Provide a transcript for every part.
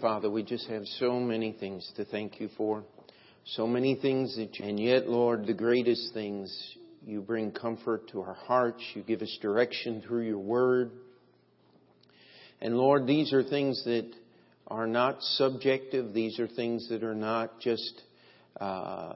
Father, we just have so many things to thank you for. So many things that, you, and yet, Lord, the greatest things, you bring comfort to our hearts. You give us direction through your word. And Lord, these are things that are not subjective. These are things that are not just uh,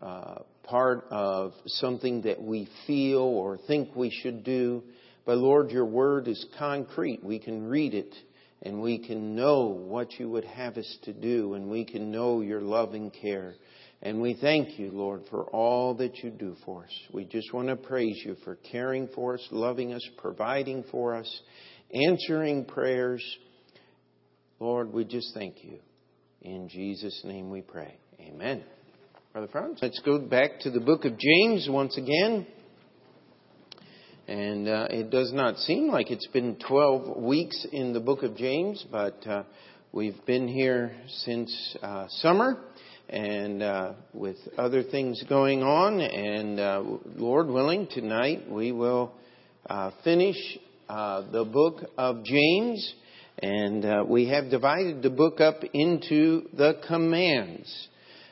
uh, part of something that we feel or think we should do. But Lord, your word is concrete. We can read it and we can know what you would have us to do and we can know your loving care. And we thank you, Lord, for all that you do for us. We just want to praise you for caring for us, loving us, providing for us, answering prayers. Lord, we just thank you. In Jesus' name we pray. Amen. Brother Franz, let's go back to the book of James once again. And uh, it does not seem like it's been 12 weeks in the book of James, but uh, we've been here since uh, summer and uh, with other things going on. And uh, Lord willing, tonight we will uh, finish the book of James. And we have divided the book up into the commands.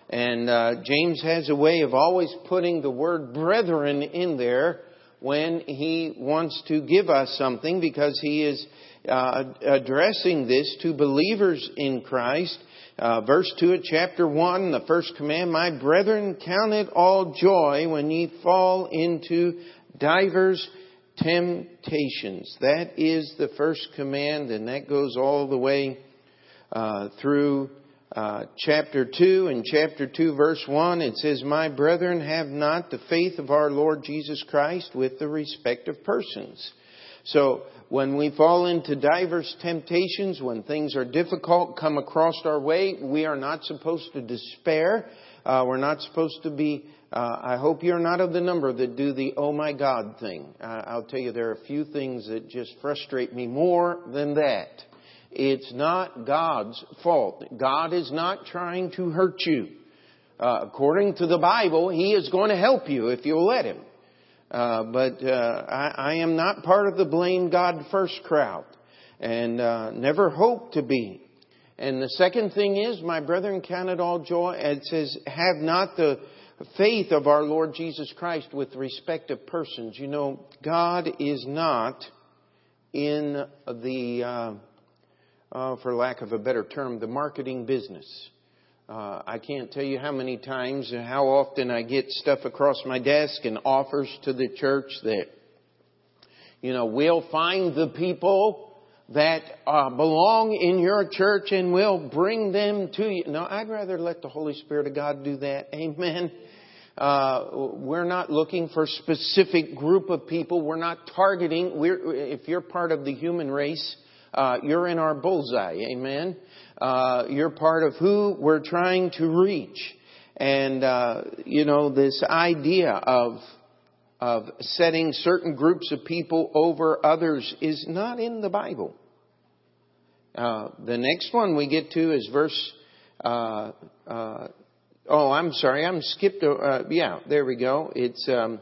And James has a way of always putting the word brethren in there when he wants to give us something because he is uh, addressing this to believers in Christ. Uh, verse 2 of chapter 1, the first command, My brethren, count it all joy when ye fall into divers temptations. That is the first command, and that goes all the way uh, through uh, chapter 2 and chapter 2 verse 1 it says my brethren have not the faith of our lord jesus christ with the respect of persons. So when we fall into diverse temptations when things are difficult come across our way we are not supposed to despair. Uh, we're not supposed to be uh, i hope you're not of the number that do the oh my god thing. Uh, i'll tell you there are a few things that just frustrate me more than that it's not God's fault. God is not trying to hurt you. Uh, according to the Bible, He is going to help you if you'll let Him. Uh, but uh, I, I, am not part of the blame God first crowd, and uh, never hope to be. And the second thing is, my brethren, count it all joy. It says, have not the faith of our Lord Jesus Christ with respect of persons. You know, God is not in the uh, for lack of a better term, the marketing business. Uh, I can't tell you how many times and how often I get stuff across my desk and offers to the church that, you know, we'll find the people that uh, belong in your church and we'll bring them to you. No, I'd rather let the Holy Spirit of God do that. Amen. Uh, we're not looking for a specific group of people. We're not targeting. We're, if you're part of the human race, uh, you're in our bullseye. Amen. Uh, you're part of who we're trying to reach. And, uh, you know, this idea of, of setting certain groups of people over others is not in the Bible. Uh, the next one we get to is verse, uh, uh, oh, I'm sorry, I'm skipped, yeah, there we go. It's, um,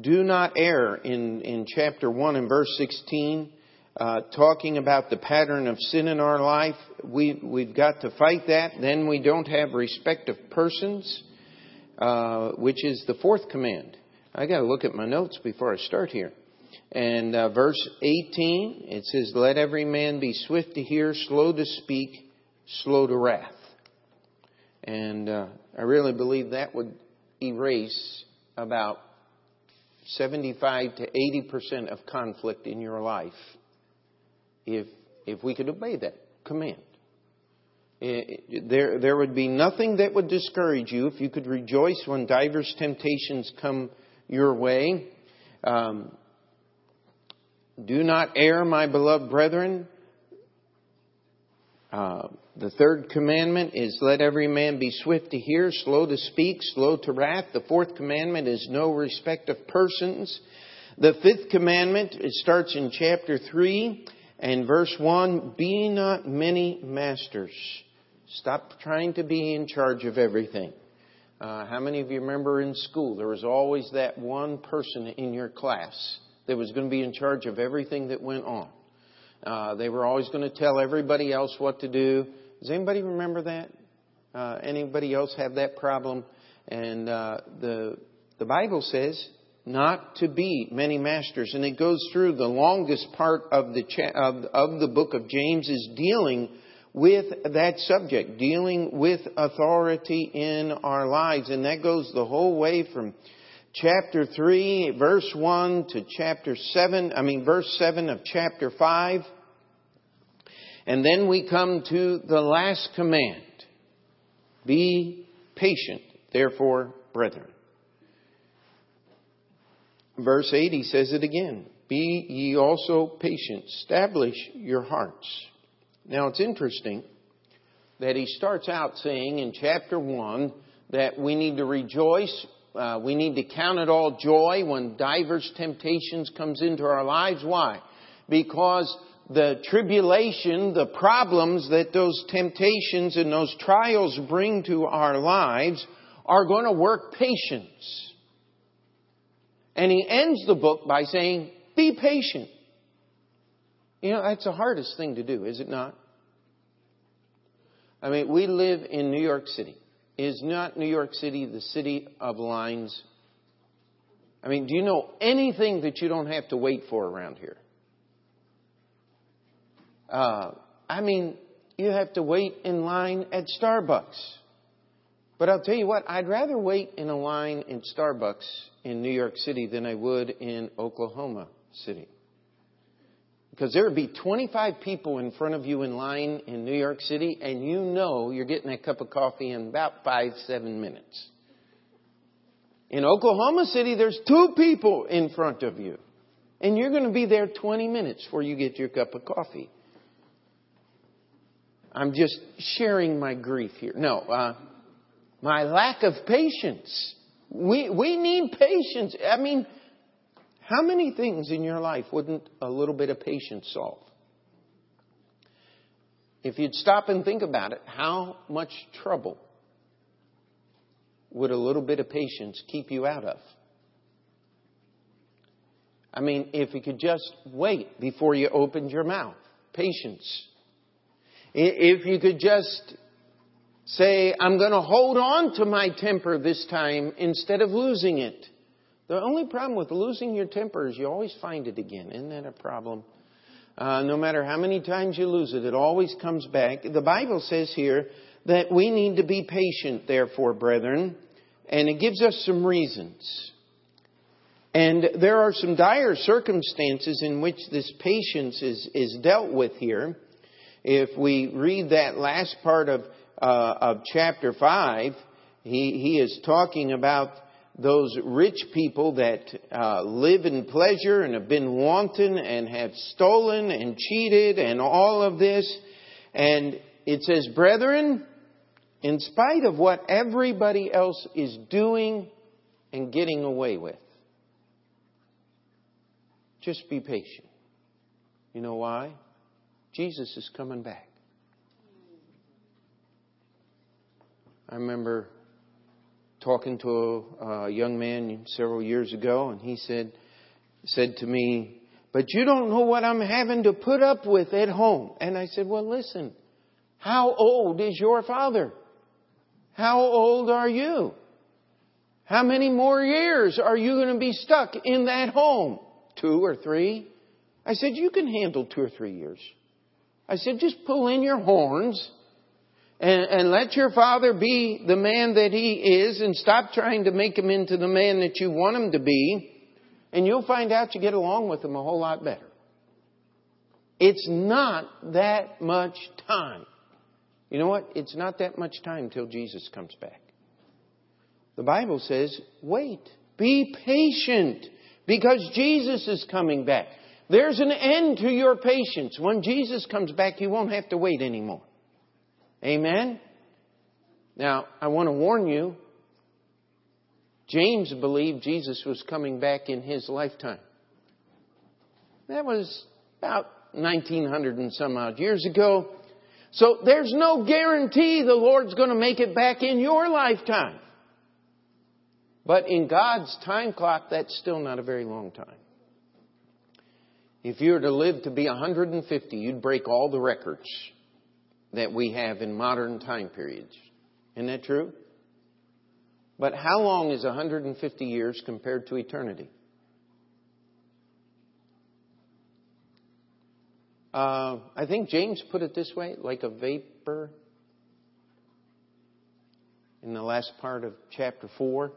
do not err in, in chapter 1 and verse 16 uh, talking about the pattern of sin in our life. We, we've got to fight that. Then we don't have respect of persons, uh, which is the fourth command. I got to look at my notes before I start here. And uh, verse 18, it says, Let every man be swift to hear, slow to speak, slow to wrath. And uh, I really believe that would erase about 75 to 80% of conflict in your life if, if we could obey that command. There, there would be nothing that would discourage you if you could rejoice when divers temptations come your way. Um, do not err, my beloved brethren. Uh, the third commandment is let every man be swift to hear, slow to speak, slow to wrath. The fourth commandment is no respect of persons. The fifth commandment, it starts in chapter 3 and verse 1 Be not many masters. Stop trying to be in charge of everything. Uh, how many of you remember in school there was always that one person in your class that was going to be in charge of everything that went on? Uh, they were always going to tell everybody else what to do. Does anybody remember that? Uh, anybody else have that problem? And uh, the the Bible says not to be many masters, and it goes through the longest part of the cha- of, of the book of James is dealing with that subject, dealing with authority in our lives, and that goes the whole way from chapter 3, verse 1 to chapter 7, I mean verse 7 of chapter 5. And then we come to the last command. Be patient, therefore, brethren. Verse 8, he says it again. Be ye also patient. Establish your hearts. Now it's interesting that he starts out saying in chapter 1 that we need to rejoice, uh, we need to count it all joy when divers temptations comes into our lives. Why? Because the tribulation, the problems that those temptations and those trials bring to our lives are going to work patience. And he ends the book by saying, be patient. You know, that's the hardest thing to do, is it not? I mean, we live in New York City. Is not New York City the city of lines? I mean, do you know anything that you don't have to wait for around here? Uh, I mean, you have to wait in line at Starbucks. But I'll tell you what, I'd rather wait in a line in Starbucks in New York City than I would in Oklahoma City. Because there would be 25 people in front of you in line in New York City, and you know you're getting a cup of coffee in about five, seven minutes. In Oklahoma City, there's two people in front of you, and you're going to be there 20 minutes before you get your cup of coffee. I'm just sharing my grief here. No, uh, my lack of patience. We, we need patience. I mean, how many things in your life wouldn't a little bit of patience solve? If you'd stop and think about it, how much trouble would a little bit of patience keep you out of? I mean, if you could just wait before you opened your mouth. Patience. If you could just say, I'm going to hold on to my temper this time instead of losing it. The only problem with losing your temper is you always find it again. Isn't that a problem? Uh, no matter how many times you lose it, it always comes back. The Bible says here that we need to be patient, therefore, brethren, and it gives us some reasons. And there are some dire circumstances in which this patience is, is dealt with here. If we read that last part of, uh, of chapter 5, he, he is talking about those rich people that uh, live in pleasure and have been wanton and have stolen and cheated and all of this. And it says, brethren, in spite of what everybody else is doing and getting away with, just be patient. You know why? Jesus is coming back. I remember talking to a, young man several years ago, and he said said to me, "But you don't know what I'm having to put up with at home." And I said, "Well, listen. How old is your father? How old are you? How many more years are you going to be stuck in that home? Two or three?" I said, "You can handle two or three years." I said, "Just pull in your horns." And, and let your father be the man that he is and stop trying to make him into the man that you want him to be, and you'll find out you get along with him a whole lot better. It's not that much time. You know what? It's not that much time till Jesus comes back. The Bible says, wait. Be patient because Jesus is coming back. There's an end to your patience. When Jesus comes back, you won't have to wait anymore. Amen? Now, I want to warn you, James believed Jesus was coming back in his lifetime. That was about 1900 and some odd years ago. So there's no guarantee the Lord's going to make it back in your lifetime. But in God's time clock, that's still not a very long time. If you were to live to be 150, you'd break all the records that we have in modern time periods. Isn't that true? But how long is 150 years compared to eternity? Uh, I think James put it this way like a vapor in the last part of chapter 4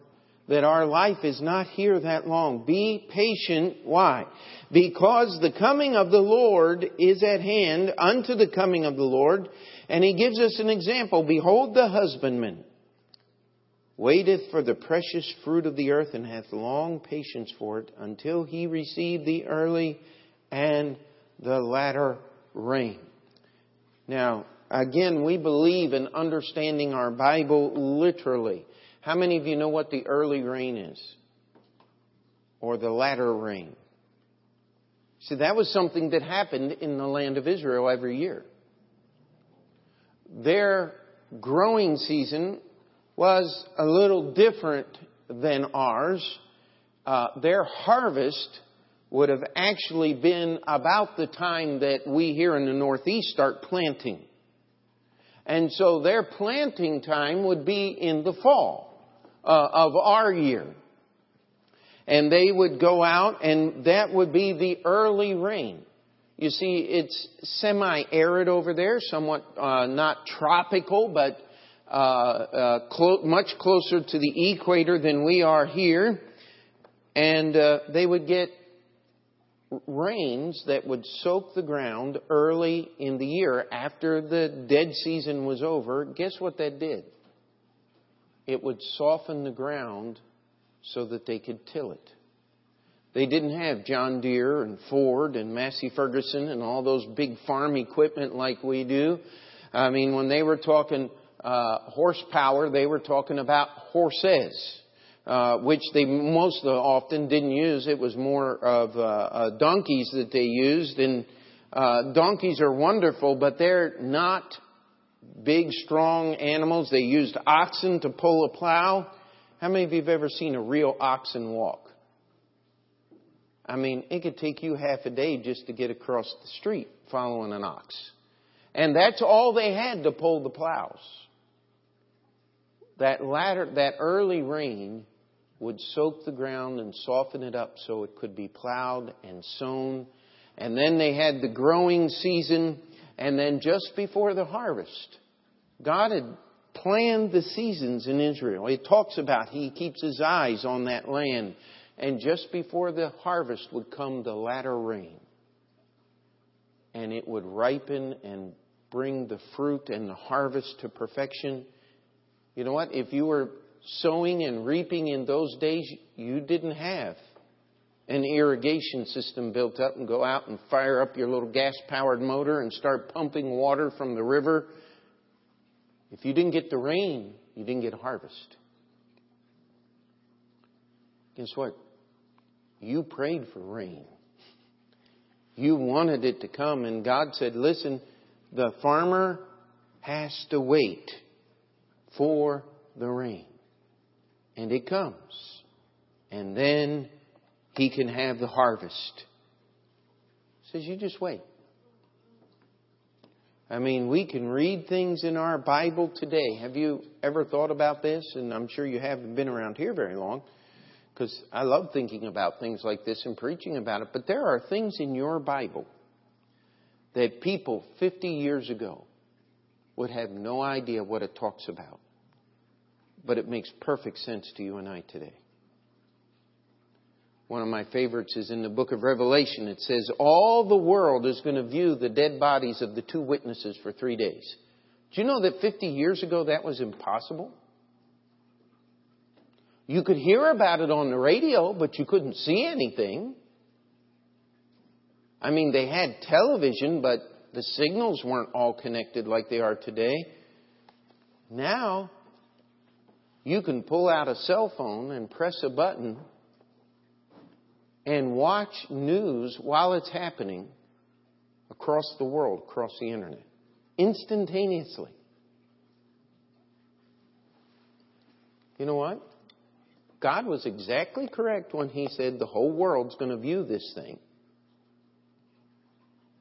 that our life is not here that long. Be patient. Why? Because the coming of the Lord is at hand unto the coming of the Lord. And he gives us an example. Behold the husbandman waiteth for the precious fruit of the earth and hath long patience for it until he receive the early and the latter rain. Now, again, we believe in understanding our Bible literally. How many of you know what the early rain is? Or the latter rain? See, that was something that happened in the land of Israel every year. Their growing season was a little different than ours. Uh, their harvest would have actually been about the time that we here in the Northeast start planting. And so their planting time would be in the fall uh, of our year. And they would go out, and that would be the early rain. You see, it's semi-arid over there, somewhat uh, not tropical, but uh, uh, clo- much closer to the equator than we are here. And uh, they would get rains that would soak the ground early in the year after the dead season was over. Guess what that did? It would soften the ground so that they could till it. They didn't have John Deere and Ford and Massey Ferguson and all those big farm equipment like we do. I mean, when they were talking uh, horsepower, they were talking about horses, uh, which they most often didn't use. It was more of uh, uh donkeys that they used, and uh, donkeys are wonderful, but they're not big, strong animals. They used oxen to pull a plow. How many of you have ever seen a real oxen walk? I mean, it could take you half a day just to get across the street following an ox. And that's all they had to pull the plows. That latter, that early rain would soak the ground and soften it up so it could be plowed and sown. And then they had the growing season, and then just before the harvest, God had planned the seasons in Israel. It talks about He keeps His eyes on that land. And just before the harvest would come the latter rain. And it would ripen and bring the fruit and the harvest to perfection. You know what? If you were sowing and reaping in those days, you didn't have an irrigation system built up and go out and fire up your little gas powered motor and start pumping water from the river if you didn't get the rain, you didn't get a harvest. Guess what? You prayed for rain. You wanted it to come, and God said, Listen, the farmer has to wait for the rain. And it comes. And then he can have the harvest. He says, You just wait. I mean, we can read things in our Bible today. Have you ever thought about this? And I'm sure you haven't been around here very long because I love thinking about things like this and preaching about it. But there are things in your Bible that people 50 years ago would have no idea what it talks about. But it makes perfect sense to you and I today. One of my favorites is in the book of Revelation. It says, All the world is going to view the dead bodies of the two witnesses for three days. Do you know that 50 years ago that was impossible? You could hear about it on the radio, but you couldn't see anything. I mean, they had television, but the signals weren't all connected like they are today. Now, you can pull out a cell phone and press a button and watch news while it's happening across the world, across the internet, instantaneously. You know what? God was exactly correct when He said the whole world's going to view this thing.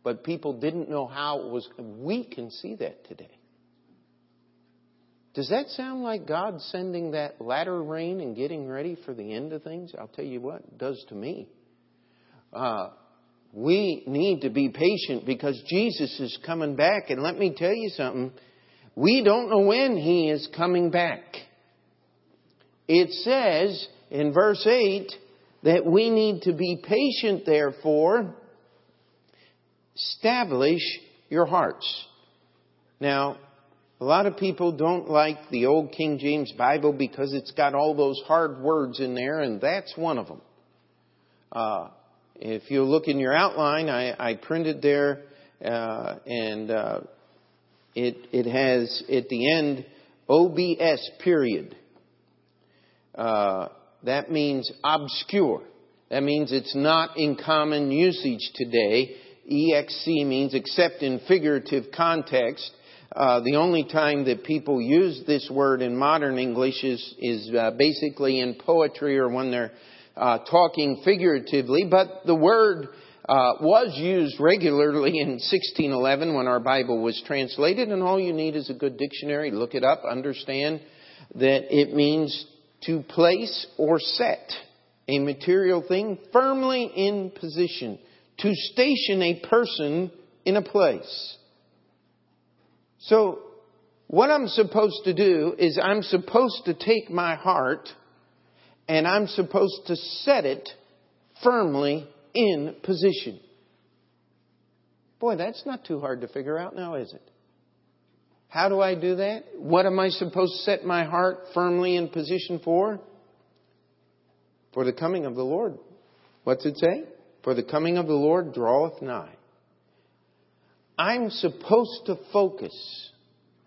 but people didn't know how it was. We can see that today. Does that sound like God sending that latter rain and getting ready for the end of things? I'll tell you what, it does to me. Uh, we need to be patient because Jesus is coming back. And let me tell you something. We don't know when He is coming back. It says in verse 8 that we need to be patient, therefore, establish your hearts. Now, a lot of people don't like the old King James Bible because it's got all those hard words in there, and that's one of them. Uh, if you look in your outline, I, I printed there, uh, and uh, it it has at the end OBS period. Uh, that means obscure. That means it's not in common usage today. EXC means except in figurative context. Uh, the only time that people use this word in modern English is, is uh, basically in poetry or when they're uh, talking figuratively. But the word uh, was used regularly in 1611 when our Bible was translated, and all you need is a good dictionary. Look it up, understand that it means to place or set a material thing firmly in position, to station a person in a place. So, what I'm supposed to do is I'm supposed to take my heart and I'm supposed to set it firmly in position. Boy, that's not too hard to figure out now, is it? How do I do that? What am I supposed to set my heart firmly in position for? For the coming of the Lord. What's it say? For the coming of the Lord draweth nigh. I'm supposed to focus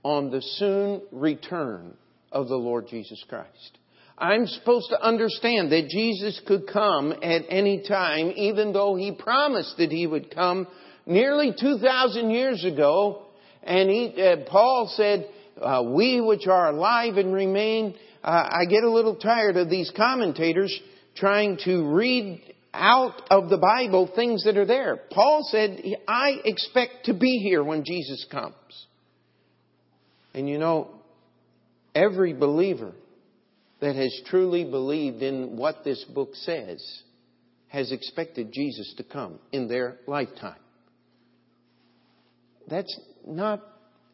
on the soon return of the Lord Jesus Christ. I'm supposed to understand that Jesus could come at any time, even though He promised that He would come nearly 2,000 years ago. And he, uh, Paul said, uh, we which are alive and remain, uh, I get a little tired of these commentators trying to read out of the Bible things that are there. Paul said, I expect to be here when Jesus comes. And you know, every believer that has truly believed in what this book says has expected Jesus to come in their lifetime. That's not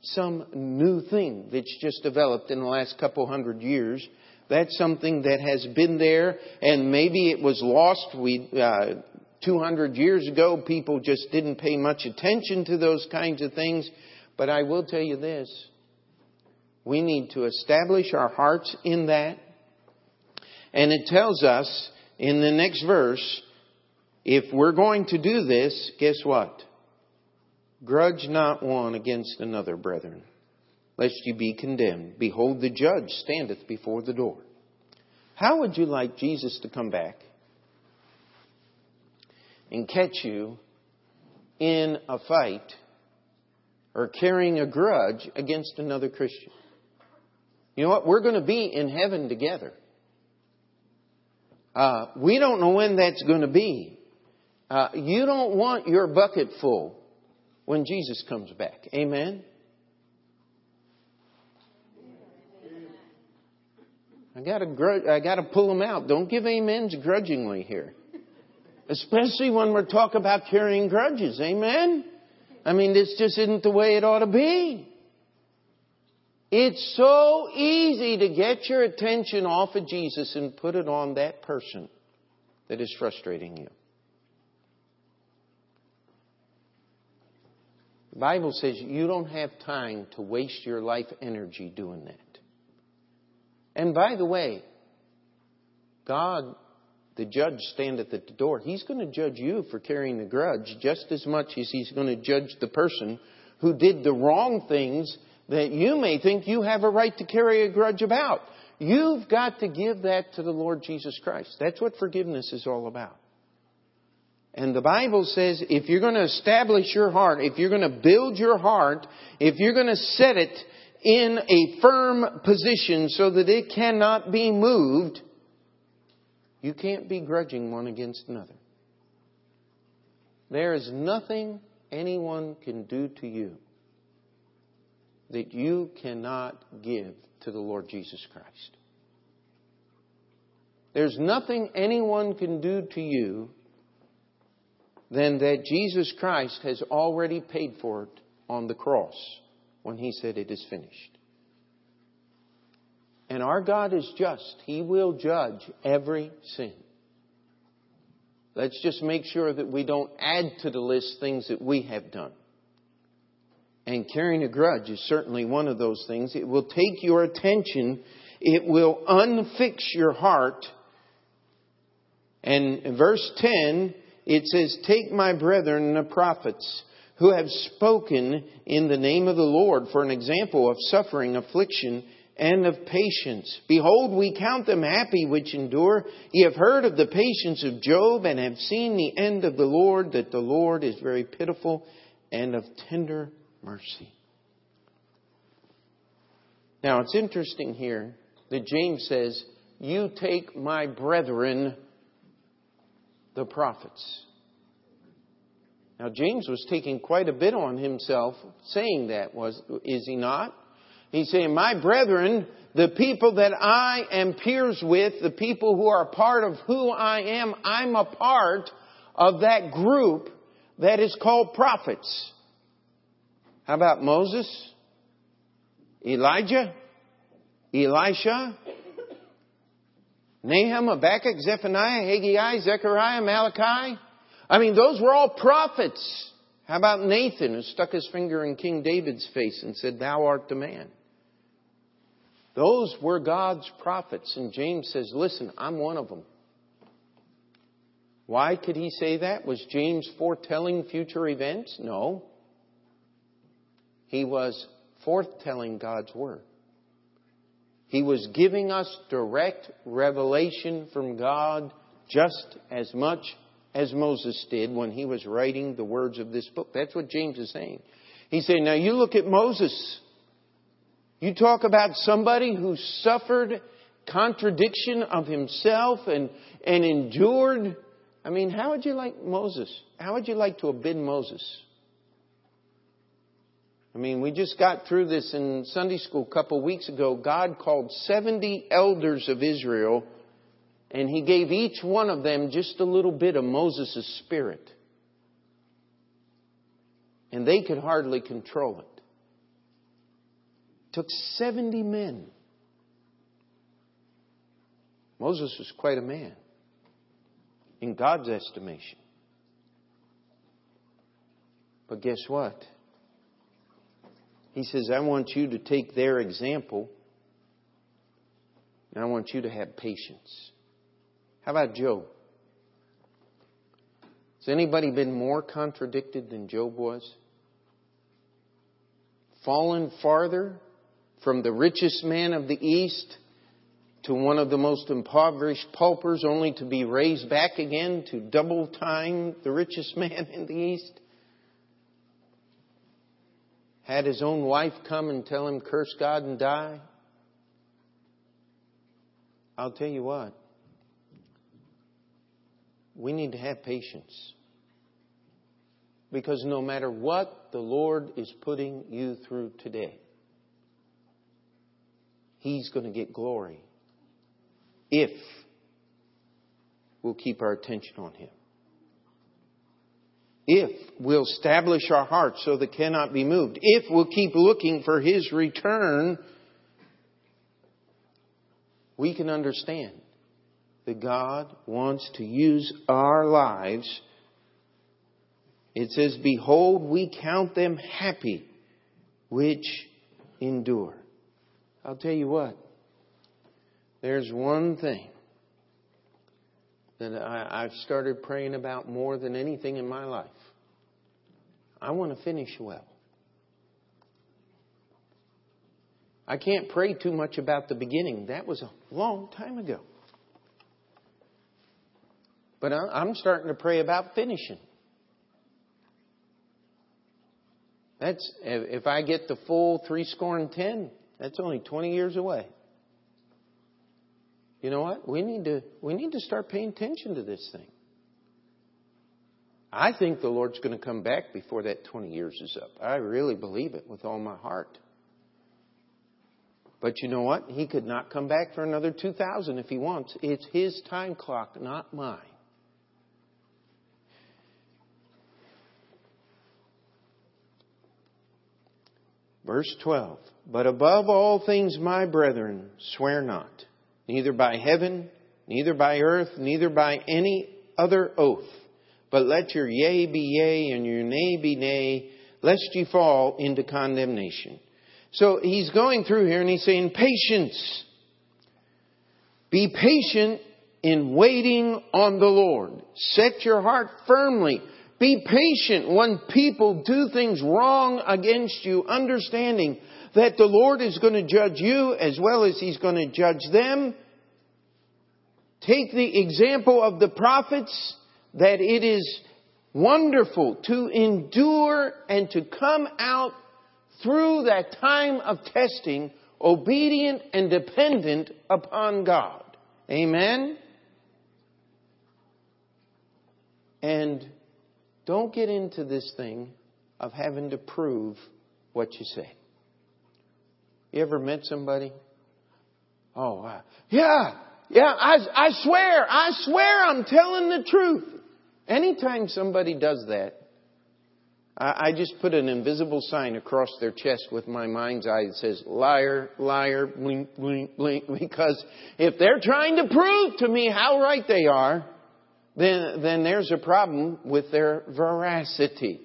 some new thing that's just developed in the last couple hundred years. That's something that has been there, and maybe it was lost. We uh, 200 years ago, people just didn't pay much attention to those kinds of things. But I will tell you this: we need to establish our hearts in that, and it tells us in the next verse, if we're going to do this, guess what? Grudge not one against another, brethren lest you be condemned. Behold, the judge standeth before the door. How would you like Jesus to come back and catch you in a fight or carrying a grudge against another Christian? You know what? We're going to be in heaven together. Uh, we don't know when that's going to be. Uh, you don't want your bucket full when Jesus comes back. Amen? I gotta, I gotta pull them out. Don't give amens grudgingly here. Especially when we're talking about carrying grudges. Amen? I mean, this just isn't the way it ought to be. It's so easy to get your attention off of Jesus and put it on that person that is frustrating you. The Bible says you don't have time to waste your life energy doing that. And by the way, God, the judge, standeth at the door. He's going to judge you for carrying a grudge just as much as he's going to judge the person who did the wrong things that you may think you have a right to carry a grudge about. You've got to give that to the Lord Jesus Christ. That's what forgiveness is all about. And the Bible says if you're going to establish your heart, if you're going to build your heart, if you're going to set it in a firm position so that it cannot be moved, you can't be grudging one against another. There is nothing anyone can do to you that you cannot give to the Lord Jesus Christ. There's nothing anyone can do to you than that Jesus Christ has already paid for it on the cross when he said it is finished. And our God is just. He will judge every sin. Let's just make sure that we don't add to the list things that we have done. And carrying a grudge is certainly one of those things. It will take your attention. It will unfix your heart. And verse 10, it says, Take my brethren, the prophets, who have spoken in the name of the Lord for an example of suffering, affliction, and of patience. Behold, we count them happy which endure. Ye have heard of the patience of Job and have seen the end of the Lord, that the Lord is very pitiful and of tender mercy. Now, it's interesting here that James says, You take my brethren, the prophets. Now, James was taking quite a bit on himself saying that, was, is he not? He's saying, My brethren, the people that I am peers with, the people who are part of who I am, I'm a part of that group that is called prophets. How about Moses? Elijah? Elisha? Nahum, Habakkuk, Zephaniah, Haggai, Zechariah, Malachi? I mean, those were all prophets. How about Nathan, who stuck his finger in King David's face and said, Thou art the man? Those were God's prophets. And James says, Listen, I'm one of them. Why could he say that? Was James foretelling future events? No. He was foretelling God's Word. He was giving us direct revelation from God just as much as Moses did when he was writing the words of this book. That's what James is saying. He's saying, now you look at Moses. You talk about somebody who suffered contradiction of himself and, and endured. I mean, how would you like Moses? How would you like to have been Moses? I mean, we just got through this in Sunday school a couple of weeks ago. God called 70 elders of Israel, and He gave each one of them just a little bit of Moses' spirit. And they could hardly control it took 70 men. Moses was quite a man in God's estimation. But guess what? He says, I want you to take their example and I want you to have patience. How about Job? Has anybody been more contradicted than Job was? Fallen farther from the richest man of the East to one of the most impoverished paupers, only to be raised back again to double time the richest man in the East. Had his own wife come and tell him, curse God and die. I'll tell you what, we need to have patience. Because no matter what the Lord is putting you through today, He's going to get glory if we'll keep our attention on Him. If we'll establish our hearts so they cannot be moved. If we'll keep looking for His return, we can understand that God wants to use our lives. It says, Behold, we count them happy which endure. I'll tell you what, there's one thing that I, have started praying about more than anything in my life. I want to finish well. I can't pray too much about the beginning. That was a long time ago. But I'm starting to pray about finishing. That's if I get the full three score and ten, that's only 20 years away. You know what? We need to, we need to start paying attention to this thing. I think the Lord's going to come back before that 20 years is up. I really believe it with all my heart. But you know what? He could not come back for another 2000 if he wants. It's his time clock, not mine. Verse 12. But above all things, my brethren, swear not, neither by heaven, neither by earth, neither by any other oath, but let your yea be yea and your nay be nay, lest ye fall into condemnation. So he's going through here and he's saying, patience. Be patient in waiting on the Lord. Set your heart firmly. Be patient when people do things wrong against you, understanding that the Lord is going to judge you as well as He's going to judge them. Take the example of the prophets that it is wonderful to endure and to come out through that time of testing obedient and dependent upon God. Amen? And don't get into this thing of having to prove what you say. You ever met somebody? Oh, uh, yeah, yeah, I, I swear, I swear I'm telling the truth. Anytime somebody does that, I, I just put an invisible sign across their chest with my mind's eye that says, liar, liar, blink, blink, blink, because if they're trying to prove to me how right they are, then, then there's a problem with their veracity.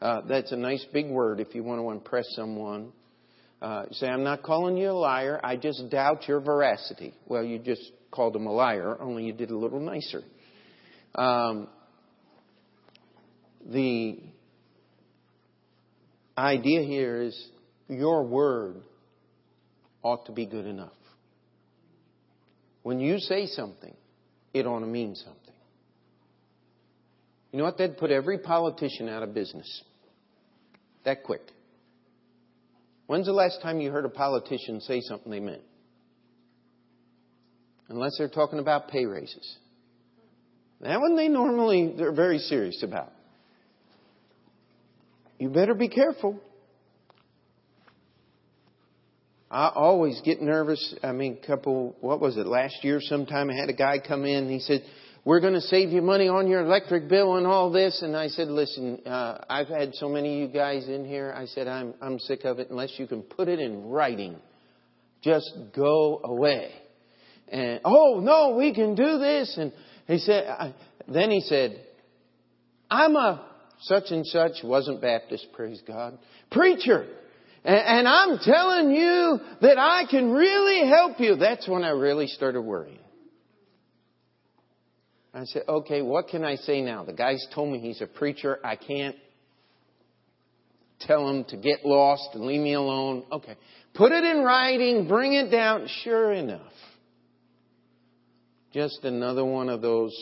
Uh, that's a nice big word if you want to impress someone. Uh, say, I'm not calling you a liar. I just doubt your veracity. Well, you just called him a liar, only you did a little nicer. Um, the idea here is your word ought to be good enough. When you say something, it ought to mean something. You know what? That'd put every politician out of business. That quick. When's the last time you heard a politician say something they meant? Unless they're talking about pay raises. That one they normally, they're very serious about. You better be careful. I always get nervous. I mean, couple, what was it, last year sometime I had a guy come in and he said, we're going to save you money on your electric bill and all this. And I said, listen, uh, I've had so many of you guys in here. I said, I'm, I'm sick of it unless you can put it in writing. Just go away. And, oh, no, we can do this. And he said, I, then he said, I'm a such and such, wasn't Baptist, praise God, preacher. And, and I'm telling you that I can really help you. That's when I really started worrying. I said, okay, what can I say now? The guy's told me he's a preacher. I can't tell him to get lost and leave me alone. Okay. Put it in writing, bring it down. Sure enough. Just another one of those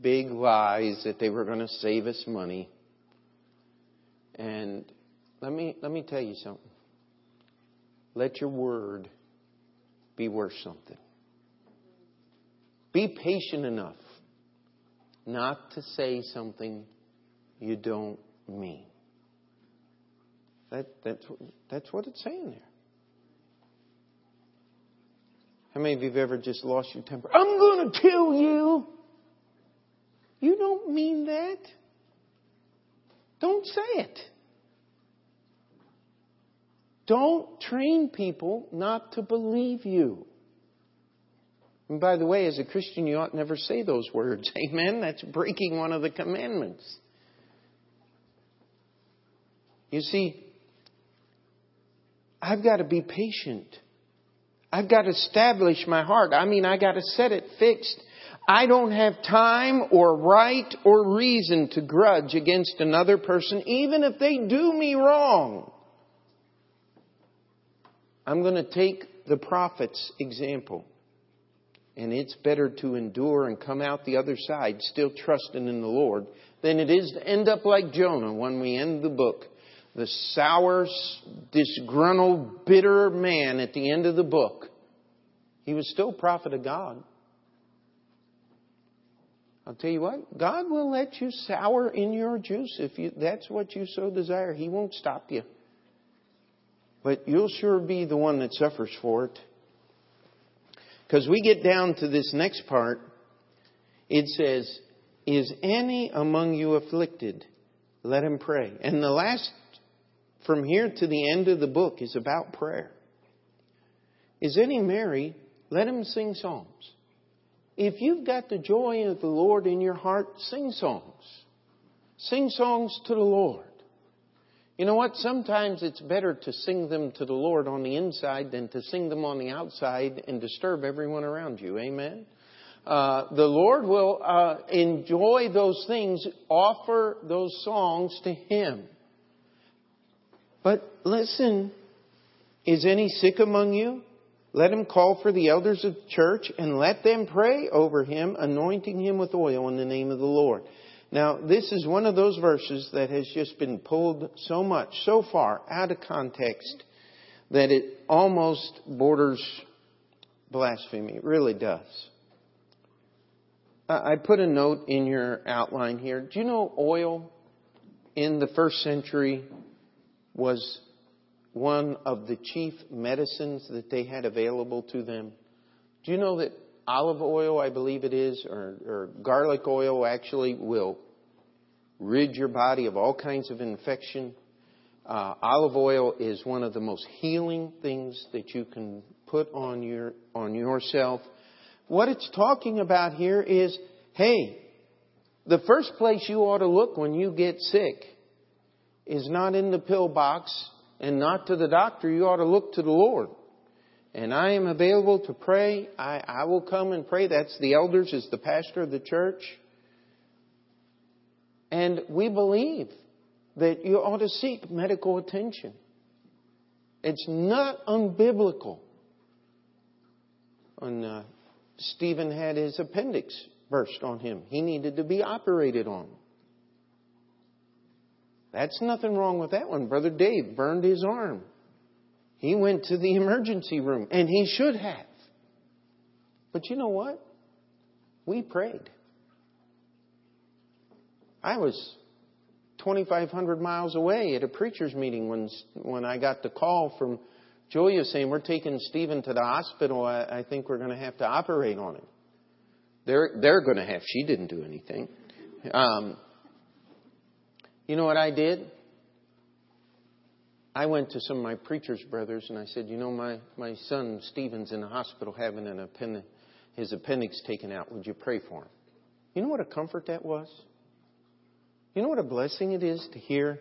big lies that they were going to save us money. And let me, let me tell you something. Let your word be worth something. Be patient enough not to say something you don't mean. That, that's, that's what it's saying there. How many of you have ever just lost your temper? I'm going to kill you. You don't mean that. Don't say it. Don't train people not to believe you. And by the way, as a Christian, you ought never say those words. Amen? That's breaking one of the commandments. You see, I've got to be patient. I've got to establish my heart. I mean, I got to set it fixed. I don't have time or right or reason to grudge against another person, even if they do me wrong. I'm going to take the prophet's example. And it's better to endure and come out the other side still trusting in the Lord than it is to end up like Jonah when we end the book. The sour, disgruntled, bitter man at the end of the book. He was still prophet of God. I'll tell you what, God will let you sour in your juice if you, that's what you so desire. He won't stop you. But you'll sure be the one that suffers for it. Because we get down to this next part, it says, Is any among you afflicted? Let him pray. And the last, from here to the end of the book, is about prayer. Is any merry? Let him sing psalms. If you've got the joy of the Lord in your heart, sing songs. Sing songs to the Lord. You know what? Sometimes it's better to sing them to the Lord on the inside than to sing them on the outside and disturb everyone around you. Amen? Uh, the Lord will uh, enjoy those things, offer those songs to Him. But listen, is any sick among you? Let him call for the elders of the church and let them pray over him, anointing him with oil in the name of the Lord. Now, this is one of those verses that has just been pulled so much, so far out of context that it almost borders blasphemy. It really does. I put a note in your outline here. Do you know oil in the first century was one of the chief medicines that they had available to them. Do you know that olive oil, I believe it is, or, or garlic oil actually will rid your body of all kinds of infection? Uh, olive oil is one of the most healing things that you can put on your on yourself. What it's talking about here is, hey, the first place you ought to look when you get sick is not in the pill box and not to the doctor. You ought to look to the Lord. And I am available to pray. I, I will come and pray. That's the elders, is the pastor of the church. And we believe that you ought to seek medical attention. It's not unbiblical. When uh, Stephen had his appendix burst on him, he needed to be operated on. That's nothing wrong with that one. Brother Dave burned his arm. He went to the emergency room, and he should have. But you know what? We prayed. I was 2,500 miles away at a preacher's meeting when, when I got the call from Julia saying, We're taking Stephen to the hospital. I, I think we're going to have to operate on him. They're, they're going to have. She didn't do anything. Um, you know what I did? I went to some of my preacher's brothers and I said, You know, my, my son Stephen's in the hospital having an appendix, his appendix taken out. Would you pray for him? You know what a comfort that was? You know what a blessing it is to hear,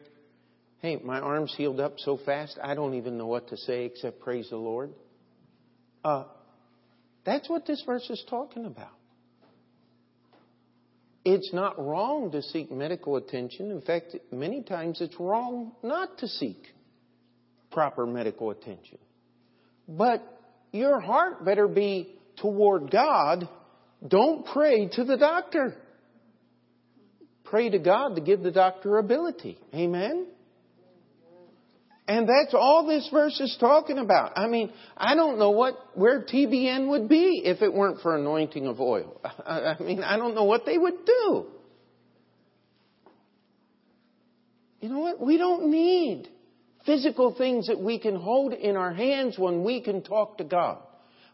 Hey, my arm's healed up so fast, I don't even know what to say except praise the Lord? Uh, that's what this verse is talking about. It's not wrong to seek medical attention. In fact, many times it's wrong not to seek proper medical attention. But your heart better be toward God. Don't pray to the doctor. Pray to God to give the doctor ability. Amen? And that's all this verse is talking about. I mean, I don't know what where TBN would be if it weren't for anointing of oil. I mean, I don't know what they would do. You know what? We don't need physical things that we can hold in our hands when we can talk to God.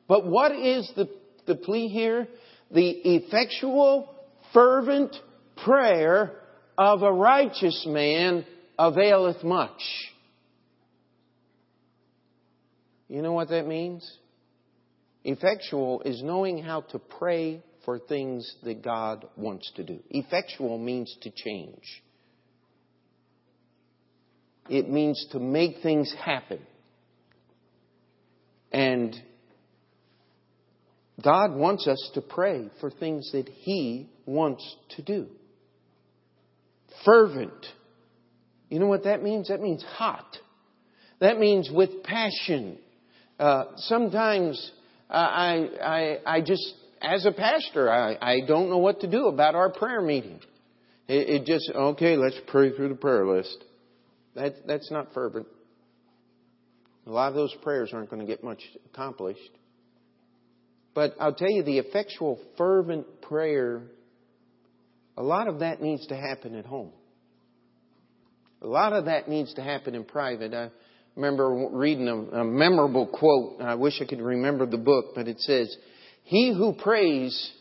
But what is the, the plea here? The effectual, fervent prayer of a righteous man availeth much. You know what that means? Effectual is knowing how to pray for things that God wants to do. Effectual means to change. It means to make things happen. And God wants us to pray for things that He wants to do. Fervent. You know what that means? That means hot. That means with passion. Uh, sometimes I, I, I just, as a pastor, I, I don't know what to do about our prayer meeting. It, it just, okay, let's pray through the prayer list. That, that's not fervent. A lot of those prayers aren't going to get much accomplished. But I'll tell you, the effectual, fervent prayer A lot of that needs to happen at home. A lot of that needs to happen in private. I remember reading a, a memorable quote. I wish I could remember the book, but it says, He who prays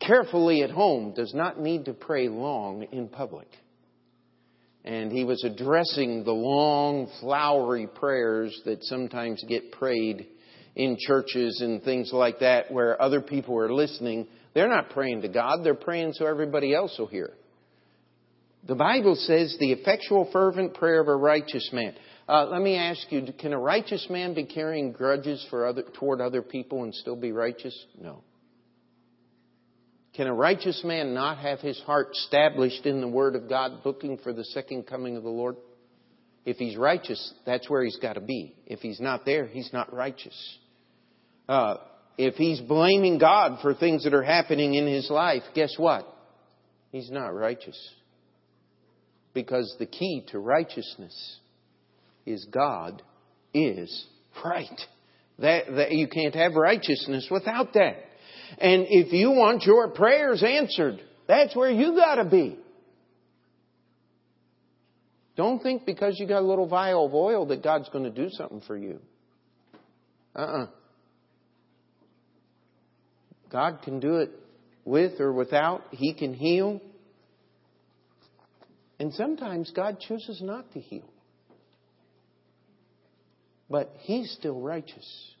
carefully at home does not need to pray long in public. And he was addressing the long, flowery prayers that sometimes get prayed in churches and things like that where other people are listening. They're not praying to God, they're praying so everybody else will hear. The Bible says the effectual, fervent prayer of a righteous man. Uh, let me ask you: Can a righteous man be carrying grudges for other, toward other people and still be righteous? No. Can a righteous man not have his heart established in the Word of God, looking for the second coming of the Lord? If he's righteous, that's where he's got to be. If he's not there, he's not righteous. Uh, if he's blaming God for things that are happening in his life, guess what? He's not righteous. Because the key to righteousness is God is right. That, that you can't have righteousness without that. And if you want your prayers answered, that's where you gotta be. Don't think because you got a little vial of oil that God's going to do something for you. Uh-uh. God can do it with or without. He can heal. And sometimes God chooses not to heal. But He's still righteous.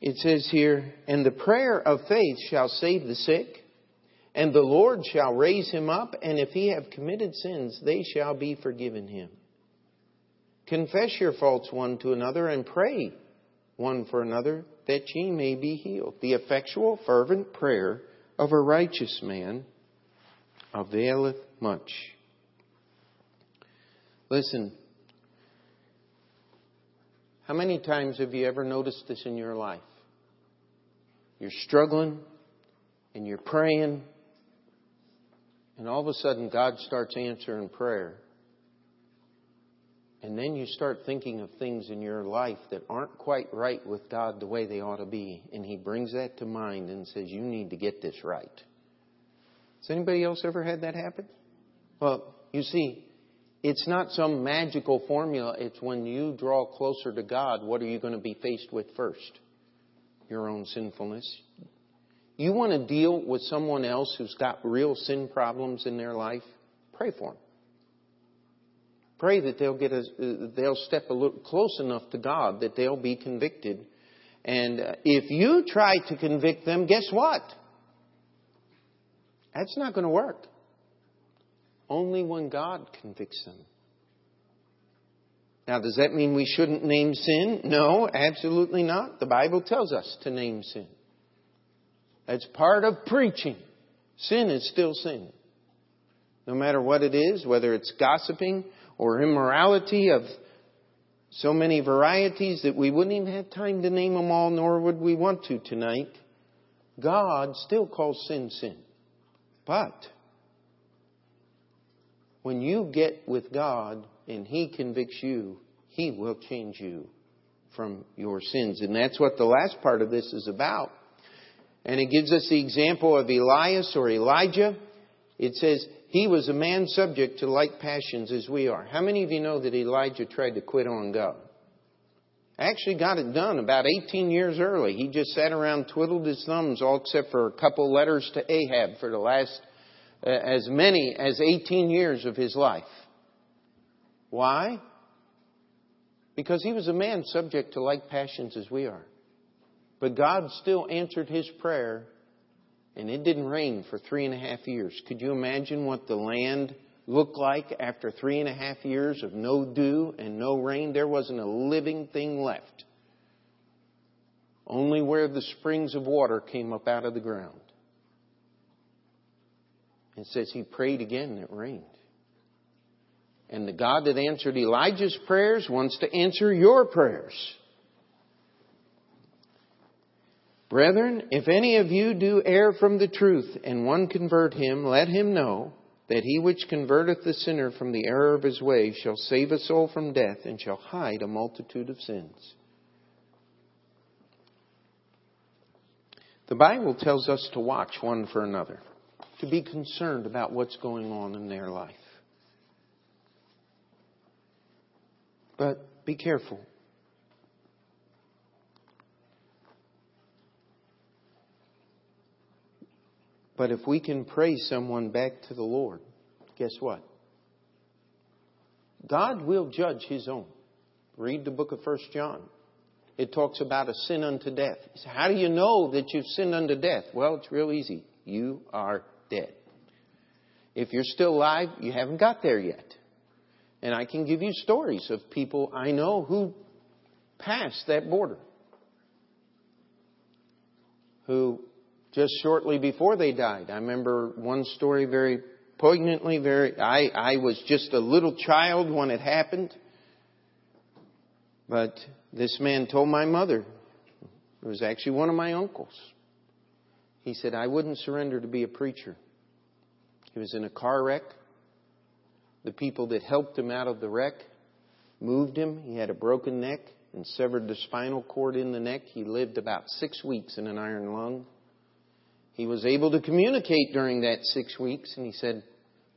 It says here, and the prayer of faith shall save the sick, and the Lord shall raise him up, and if he have committed sins, they shall be forgiven him. Confess your faults one to another, and pray one for another, that ye may be healed. The effectual, fervent prayer of a righteous man availeth much. Listen, how many times have you ever noticed this in your life? You're struggling and you're praying, and all of a sudden God starts answering prayer. And then you start thinking of things in your life that aren't quite right with God the way they ought to be. And He brings that to mind and says, You need to get this right. Has anybody else ever had that happen? Well, you see, it's not some magical formula. It's when you draw closer to God, what are you going to be faced with first? Your own sinfulness. You want to deal with someone else who's got real sin problems in their life? Pray for them. Pray that they'll get a, they'll step a little close enough to God that they'll be convicted. And uh, if you try to convict them, guess what? That's not going to work. Only when God convicts them. Now, does that mean we shouldn't name sin? No, absolutely not. The Bible tells us to name sin. That's part of preaching. Sin is still sin. No matter what it is, whether it's gossiping or immorality of so many varieties that we wouldn't even have time to name them all, nor would we want to tonight, God still calls sin sin. But when you get with God and He convicts you, He will change you from your sins. And that's what the last part of this is about. And it gives us the example of Elias or Elijah. It says, he was a man subject to like passions as we are. How many of you know that Elijah tried to quit on God? Actually got it done about 18 years early. He just sat around, twiddled his thumbs, all except for a couple letters to Ahab for the last Uh, as many as 18 years of his life. Why? Because he was a man subject to like passions as we are. But God still answered his prayer and it didn't rain for three and a half years. Could you imagine what the land looked like after three and a half years of no dew and no rain? There wasn't a living thing left. Only where the springs of water came up out of the ground. It says he prayed again and it rained. And the God that answered Elijah's prayers wants to answer your prayers. Brethren, if any of you do err from the truth, and one convert him, let him know that he which converteth the sinner from the error of his way shall save a soul from death, and shall hide a multitude of sins. The Bible tells us to watch one for another, to be concerned about what's going on in their life. But be careful. But if we can pray someone back to the Lord, guess what? God will judge his own. Read the book of First John. It talks about a sin unto death. How do you know that you've sinned unto death? Well, it's real easy. You are dead. If you're still alive, you haven't got there yet. And I can give you stories of people I know who passed that border. Who just shortly before they died, I remember one story very poignantly, very, I, I was just a little child when it happened. But this man told my mother, it was actually one of my uncles. He said, I wouldn't surrender to be a preacher. He was in a car wreck. The people that helped him out of the wreck moved him. He had a broken neck and severed the spinal cord in the neck. He lived about six weeks in an iron lung. He was able to communicate during that six weeks, and he said,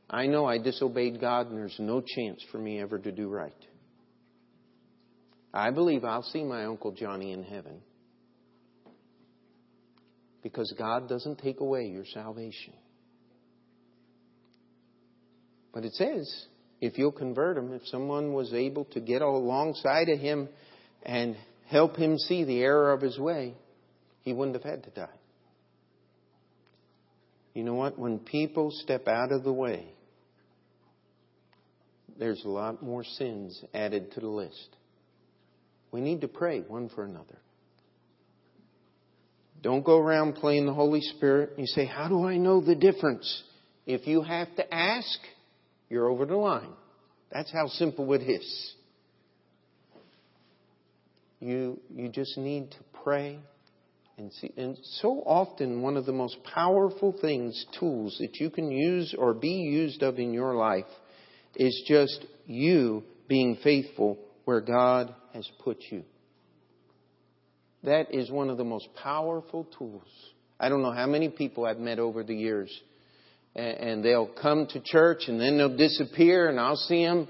I know I disobeyed God, and there's no chance for me ever to do right. I believe I'll see my Uncle Johnny in heaven. Because God doesn't take away your salvation. But it says, if you'll convert him, if someone was able to get alongside of him and help him see the error of his way, he wouldn't have had to die. You know what? When people step out of the way, there's a lot more sins added to the list. We need to pray one for another. Don't go around playing the Holy Spirit. You say, How do I know the difference? If you have to ask, you're over the line. That's how simple it is. You, you just need to pray and see. And so often, one of the most powerful things, tools that you can use or be used of in your life is just you being faithful where God has put you. That is one of the most powerful tools. I don't know how many people I've met over the years, and they'll come to church and then they'll disappear, and I'll see them,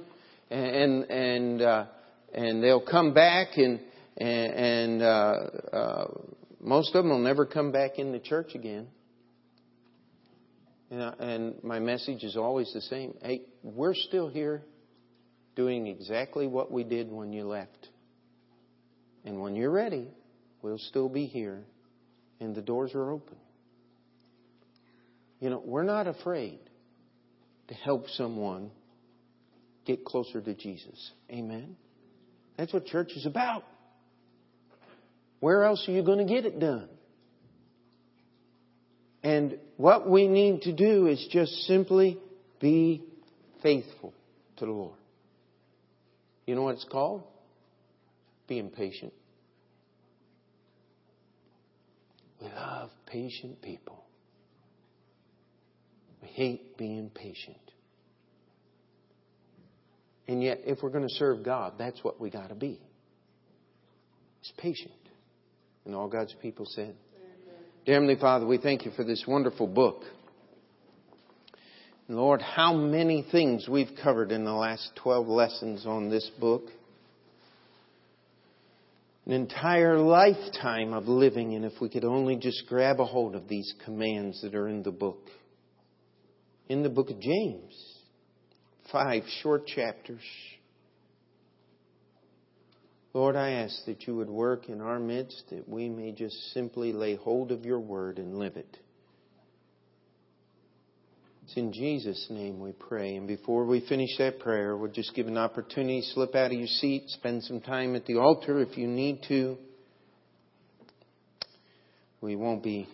and and uh, and they'll come back, and and uh, uh, most of them will never come back in the church again. And my message is always the same. Hey, we're still here doing exactly what we did when you left. And when you're ready, we'll still be here and the doors are open. You know, we're not afraid to help someone get closer to Jesus. Amen. That's what church is about. Where else are you going to get it done? And what we need to do is just simply be faithful to the Lord. You know what it's called? Being patient. We love patient people. We hate being patient. And yet, if we're going to serve God, that's what we got to be. It's patient. And all God's people said, Dear Heavenly Father, we thank you for this wonderful book. Lord, how many things we've covered in the last 12 lessons on this book. An entire lifetime of living, and if we could only just grab a hold of these commands that are in the book. In the book of James, five short chapters. Lord, I ask that you would work in our midst, that we may just simply lay hold of your word and live it. It's in Jesus' name we pray. And before we finish that prayer, we'll just give an opportunity to slip out of your seat, spend some time at the altar if you need to. We won't be